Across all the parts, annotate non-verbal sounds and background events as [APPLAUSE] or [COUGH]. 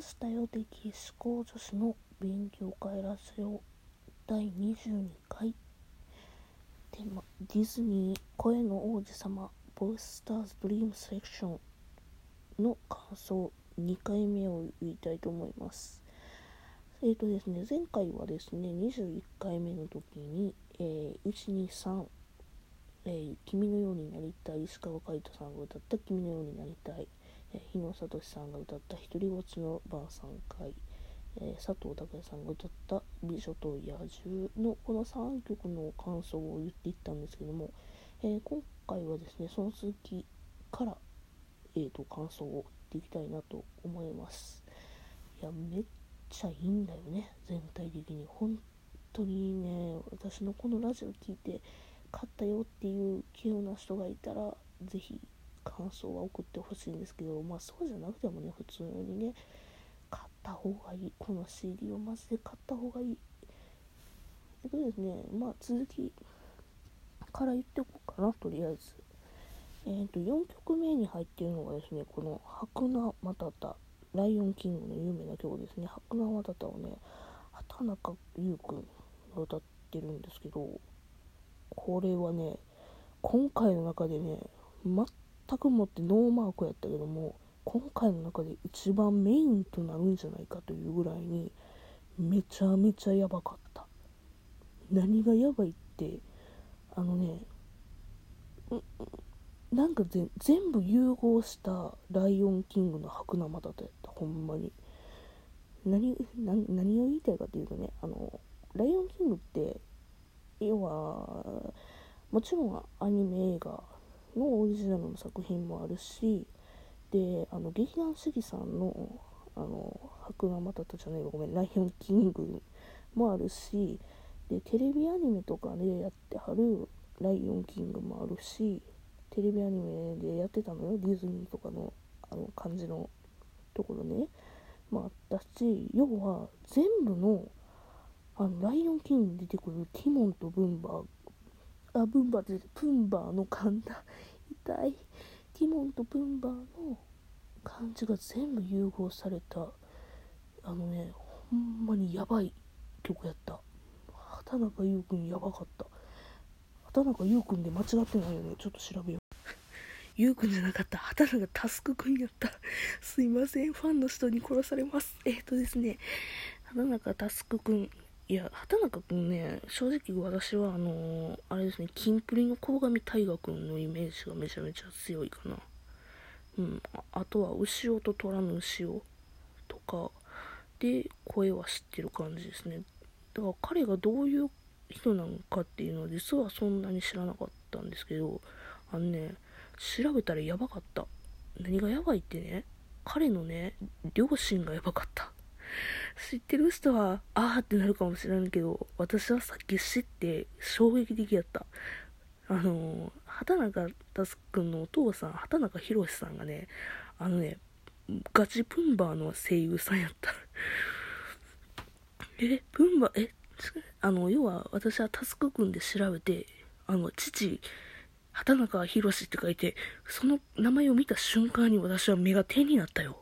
したよ的思考女子の勉強会ラジオ第22回。テーマディズニー声の王子様ボイススターズドリームセレクションの感想2回目を言いたいと思います。えっ、ー、とですね前回はですね21回目の時に、えー、123えー、君のようになりたい石川海人さんが歌った君のようになりたいえ日野聡さんが歌った「ひとりぼっちの晩3回」えー、佐藤拓也さんが歌った「美女と野獣」のこの3曲の感想を言っていったんですけども、え、今回はですねその続きから、えーと、感想を言っていきたいなと思います。いやめっちゃいいんだよね全体的に。本当にね私のこのラジオ聞いて勝ったよっていう器用な人がいたら是非感想は送ってほしいんですけど、まあそうじゃなくてもね、普通にね、買った方がいい。この CD をマジで買った方がいい。えっとですね、まあ続きから言っておこうかな、とりあえず。えっ、ー、と、4曲目に入っているのがですね、この白菜マタタ、ライオンキングの有名な曲ですね、白菜マタタをね、畑中優君が歌ってるんですけど、これはね、今回の中でね、全くもってノーマークやったけども今回の中で一番メインとなるんじゃないかというぐらいにめちゃめちゃやばかった。何がやばいってあのねなんか全部融合したライオンキングの白生だったやった。ほんまに。何何何を言いたいかというとねあのライオンキングって要はもちろんアニメ映画のオリジナルの作品もあるしであの劇団四季さんのあの白生タタじゃないごめんライオンキングもあるしでテレビアニメとかでやってはるライオンキングもあるしテレビアニメでやってたのよディズニーとかのあの感じのところねまあったし要は全部のあのライオンキングに出てくるティモンとブンバーあブンバーってプンバーの簡単痛いティモンとプンバーの感じが全部融合されたあのねほんまにやばい曲やった。畑中優君やばかった。畑中優君で間違ってないよね。ちょっと調べよう。[LAUGHS] 優君じゃなかった。畑中タスク君やった。すいません。ファンの人に殺されます。えっ、ー、とですね。畑中タスク君。いや、畑中君ね、正直私は、あのー、あれですね、キンプリの鴻上大河君のイメージがめちゃめちゃ強いかな。うん。ああとは、牛尾と虎の牛尾とかで声は知ってる感じですね。だから彼がどういう人なのかっていうのは実はそんなに知らなかったんですけど、あのね、調べたらやばかった。何がやばいってね、彼のね、両親がやばかった。知ってる人は、あーってなるかもしれないけど、私はさっき知って衝撃的やった。あの、畑中佑君のお父さん、畑中宏さんがね、あのね、ガチプンバーの声優さんやった。[LAUGHS] え、プンバー、え、あの、要は私はタスク君で調べて、あの、父、畑中宏って書いて、その名前を見た瞬間に私は目が点になったよ。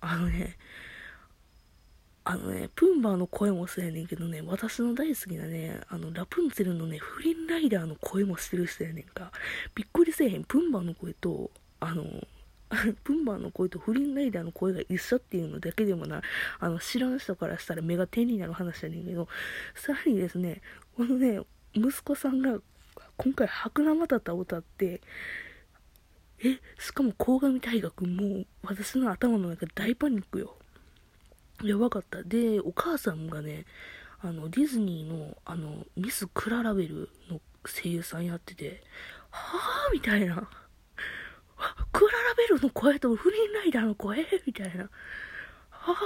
あのね、あのね、プンバーの声もそうやねんけどね、私の大好きなね、あの、ラプンツェルのね、フリンライダーの声もしてる人やねんか。びっくりせえへん。プンバーの声と、あの、[LAUGHS] プンバーの声とフリンライダーの声が一緒っていうのだけでもな、あの、知らん人からしたら目が点になる話やねんけど、さらにですね、このね、息子さんが今回白生タタを歌って、え、しかも鴻上大学もう私の頭の中大パニックよ。やばかった。で、お母さんがね、あの、ディズニーの、あの、ミス・クララベルの声優さんやってて、はぁみたいな。[LAUGHS] クララベルの声とフリーンライダーの声？みたいな。はぁ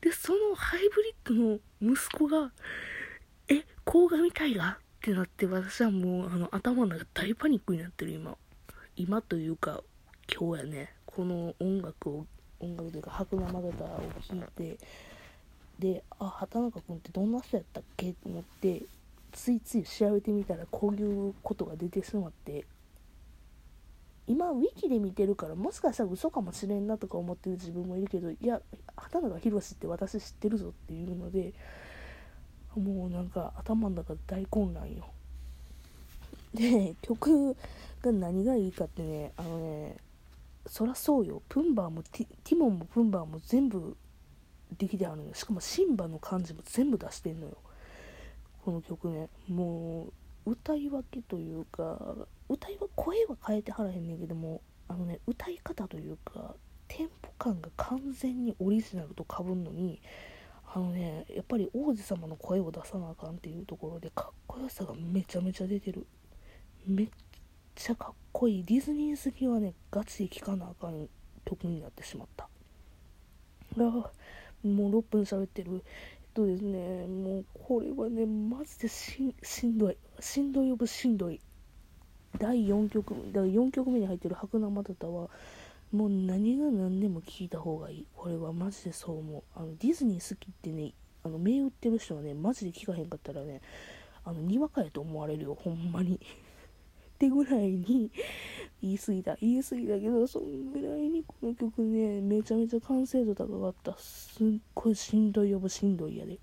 で、そのハイブリッドの息子が、え、甲賀みたいがってなって、私はもう、あの、頭の中大パニックになってる、今。今というか、今日やね、この音楽を音楽というか白生型を聴いてであ畑中君ってどんな人やったっけと思ってついつい調べてみたらこういうことが出てしまって今ウィキで見てるからもしかしたら嘘かもしれんなとか思ってる自分もいるけどいや畑中宏って私知ってるぞっていうのでもうなんか頭の中大混乱よ。で曲が何がいいかってねあのねそらそうよ。プンバーもティモンもプンバーも全部できてあるのよ。しかもシンバの感じも全部出してんのよ。この曲ね。もう歌い分けというか歌いは声は変えてはらへんねんけどもあのね歌い方というかテンポ感が完全にオリジナルとかぶんのにあのねやっぱり王子様の声を出さなあかんっていうところでかっこよさがめちゃめちゃ出てる。めっちゃかっこいいディズニー好きはねガチで聴かなあかん曲になってしまった。あもう6分喋ってる。えっとですねもうこれはねマジでしんどい。しんどい呼ぶしんどい。第4曲だから4曲目に入ってる「白生タはもう何が何でも聞いた方がいい。これはマジでそう思う。あのディズニー好きってねあの銘打ってる人はねマジで聞かへんかったらねあのにわかやと思われるよほんまに。ってぐらいに [LAUGHS] 言い過ぎた言い過ぎだけどそんぐらいにこの曲ねめちゃめちゃ完成度高かったすっごいしんどい呼ぶしんどいやで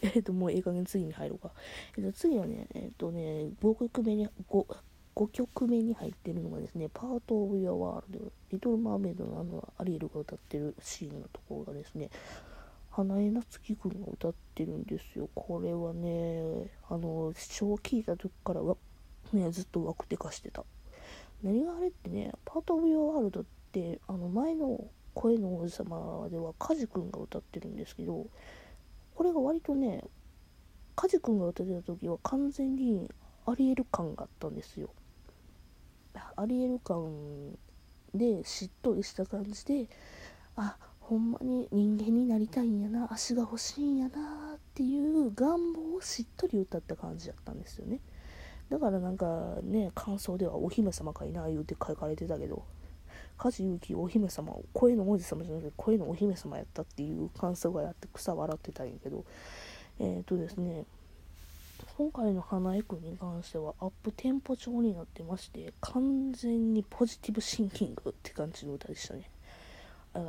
[LAUGHS] えっ、ー、と、もうええ加減次に入ろうか。えっ、ー、と、次はね、えっ、ー、とね、5曲目に、5、5曲目に入ってるのがですね、パート・オブ・ユア・ワールド、リトル・マーメイドのあの、アリエルが歌ってるシーンのところがですね、花江夏樹くんが歌ってるんですよ。これはね、あの、視聴を聞いた時からは、ね、ずっとワクテカしてた。何があれってね、パート・オブ・ユア・ワールドって、あの、前の声の王子様では、カジ君が歌ってるんですけど、これが割とねカジ君が歌ってた時は完全にアリエル感があったんですよアリエル感でしっとりした感じであほんまに人間になりたいんやな足が欲しいんやなっていう願望をしっとり歌った感じだったんですよねだからなんかね感想ではお姫様かいな言うて書かれてたけど梶裕貴お姫様声の王子様じゃなくて声のお姫様やったっていう感想があって草笑ってたんやけどえっ、ー、とですね今回の花江くんに関してはアップテンポ調になってまして完全にポジティブシンキングって感じの歌でしたね。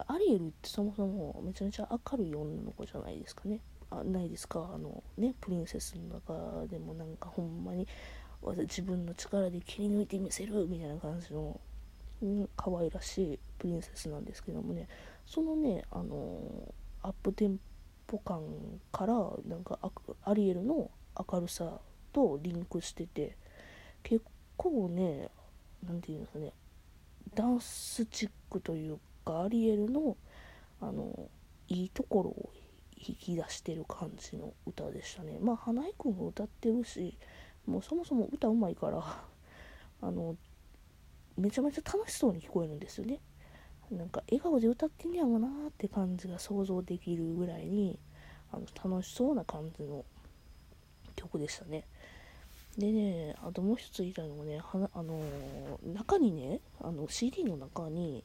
アリエルってそもそもめちゃめちゃ明るい女の子じゃないですかね。あないですか？あのねプリンセスの中でもなんかほんまに自分の力で切り抜いてみせるみたいな感じの可愛らしいプリンセスなんですけどもね。そのねあのアップテンポ感からなんかアリエルの明るさとリンクしてて結構ね何て言うんですかねダンスチックというかアリエルのあのいいところを引き出してる感じの歌でしたね。まあ花江くんが歌ってるしもうそもそも歌うまいから [LAUGHS] あのめちゃめちゃ楽しそうに聞こえるんですよね。なんか笑顔で歌ってんやろなーって感じが想像できるぐらいにあの楽しそうな感じの曲でしたね。でねあともう一つ言いたいのがねはあの中にねあの CD の中に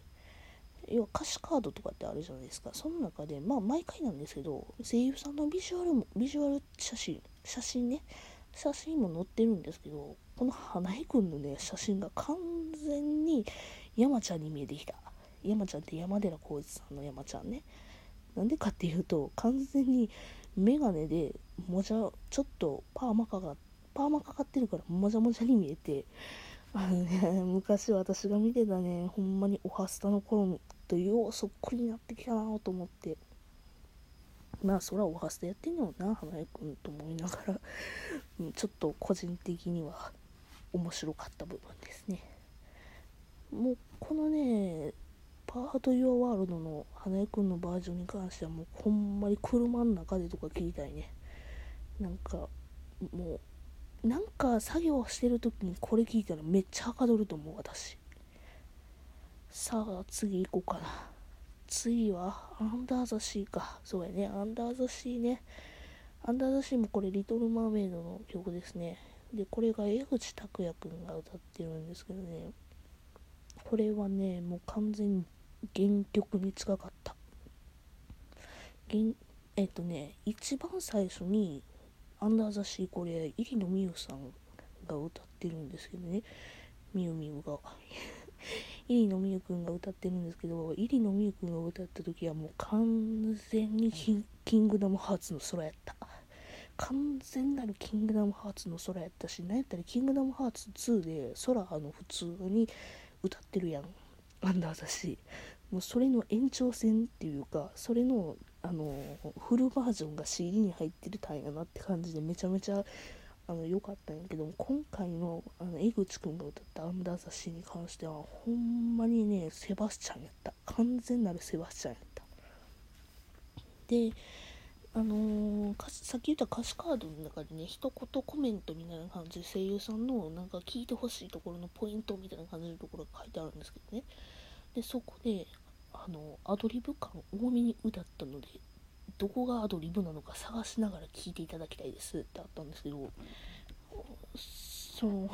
要は歌詞カードとかってあるじゃないですか。その中でまあ毎回なんですけど声優さんのビジュアルもビジュアル写真写真ね写真も載ってるんですけどこの花江くんのね写真が完全に山ちゃんに見えてきた。山ちゃんって山寺宏一さんの山ちゃんね。なんでかっていうと完全にメガネでもじゃちょっとパーマかかパーマかかってるからもじゃもじゃに見えてあのね昔私が見てたねほんまにおはスタの頃とようそっくりになってきたなと思って。まあそらおはスタやってんのよな花江くんと思いながら。[LAUGHS] ちょっと個人的には面白かった部分ですね。もうこのねパート・ユア・ワールドの花江くんのバージョンに関してはもうほんまに車の中でとか聞きたいね。なんかもうなんか作業してる時にこれ聞いたらめっちゃはかどると思う私。さあ次行こうかな。次はアンダーザシーか。そうやね。アンダーザシーね。アンダーザシーもこれリトル・マーメイドの曲ですね。でこれが江口拓也くんが歌ってるんですけどね。これはねもう完全に原曲に近かった。原えっ、とね一番最初に「アンダーザシー」これ入野美優さんが歌ってるんですけどね。みゆみゆが。入野美優くんが歌ってるんですけど入野美優くんが歌った時はもう完全にキングダムハーツの空やった。完全なるキングダムハーツの空やったしなんやったらキングダムハーツ2で空あの普通に歌ってるやん。アンダーザシー。もうそれの延長線っていうかそれのあのフルバージョンが CD に入ってるたんやなって感じでめちゃめちゃあの良かったんやけども今回のあの江口くんが歌った「アンダーザシー」に関してはほんまにねセバスチャンやった。完全なるセバスチャンやった。であのー、さっき言った歌詞カードの中でね一言コメントみたいな感じで声優さんのなんか聞いてほしいところのポイントみたいな感じのところが書いてあるんですけどね。でそこであのアドリブ感多めに歌ったのでどこがアドリブなのか探しながら聞いていただきたいですってあったんですけどその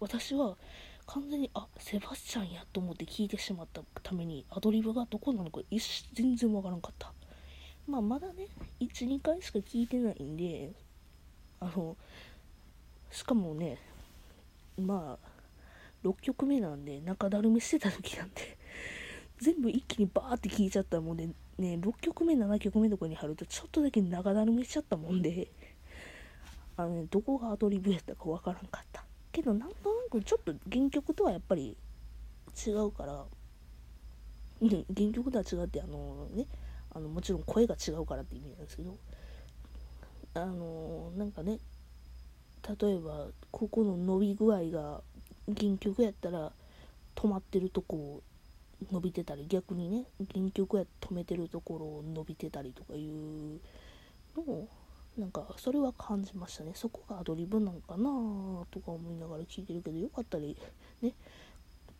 私は完全にあセバスチャンやと思って聞いてしまったためにアドリブがどこなのか全然わからんかった。まあまだね12回しか聞いてないんであのしかもねまあ6曲目なんで中だるみしてた時なんで全部一気にバーって聞いちゃったもんで、ね、6曲目、7曲目とかに貼るとちょっとだけ長だるみしちゃったもんで、あのね、どこがアドリブやったかわからんかった。けど、なんとなくちょっと原曲とはやっぱり違うから、うん、原曲とは違って、あのね、あのもちろん声が違うからって意味なんですけど、あのなんかね、例えば、ここの伸び具合が原曲やったら、止まってるとこを伸びてたり逆にね原曲や止めてるところを伸びてたりとかいうのをなんかそれは感じましたね。そこがアドリブなんかなとか思いながら聞いてるけどよかったりね。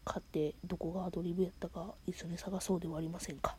買ってどこがアドリブやったか一緒に探そうではありませんか？